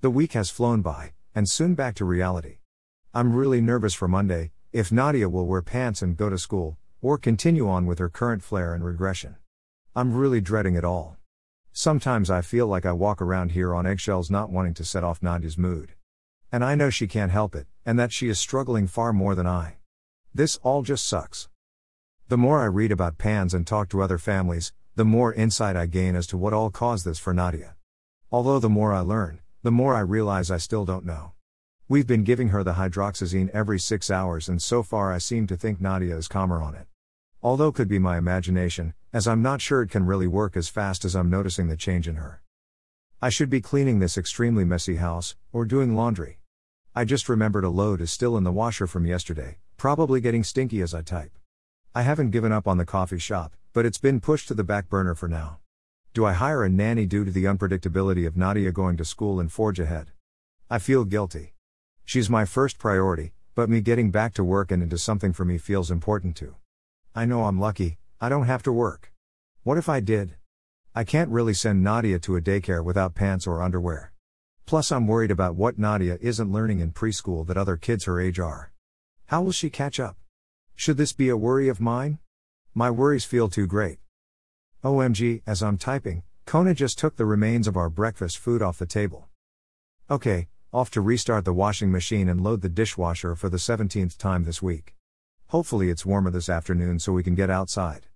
The week has flown by, and soon back to reality. I'm really nervous for Monday, if Nadia will wear pants and go to school, or continue on with her current flare and regression. I'm really dreading it all. Sometimes I feel like I walk around here on eggshells not wanting to set off Nadia's mood. And I know she can't help it, and that she is struggling far more than I. This all just sucks. The more I read about PANS and talk to other families, the more insight I gain as to what all caused this for Nadia. Although the more I learn, the more I realize I still don't know. We've been giving her the hydroxyzine every six hours, and so far I seem to think Nadia is calmer on it. Although could be my imagination, as I'm not sure it can really work as fast as I'm noticing the change in her. I should be cleaning this extremely messy house, or doing laundry. I just remembered a load is still in the washer from yesterday, probably getting stinky as I type. I haven't given up on the coffee shop, but it's been pushed to the back burner for now. Do I hire a nanny due to the unpredictability of Nadia going to school and forge ahead? I feel guilty. She's my first priority, but me getting back to work and into something for me feels important too. I know I'm lucky, I don't have to work. What if I did? I can't really send Nadia to a daycare without pants or underwear. Plus, I'm worried about what Nadia isn't learning in preschool that other kids her age are. How will she catch up? Should this be a worry of mine? My worries feel too great. OMG, as I'm typing, Kona just took the remains of our breakfast food off the table. Okay, off to restart the washing machine and load the dishwasher for the 17th time this week. Hopefully, it's warmer this afternoon so we can get outside.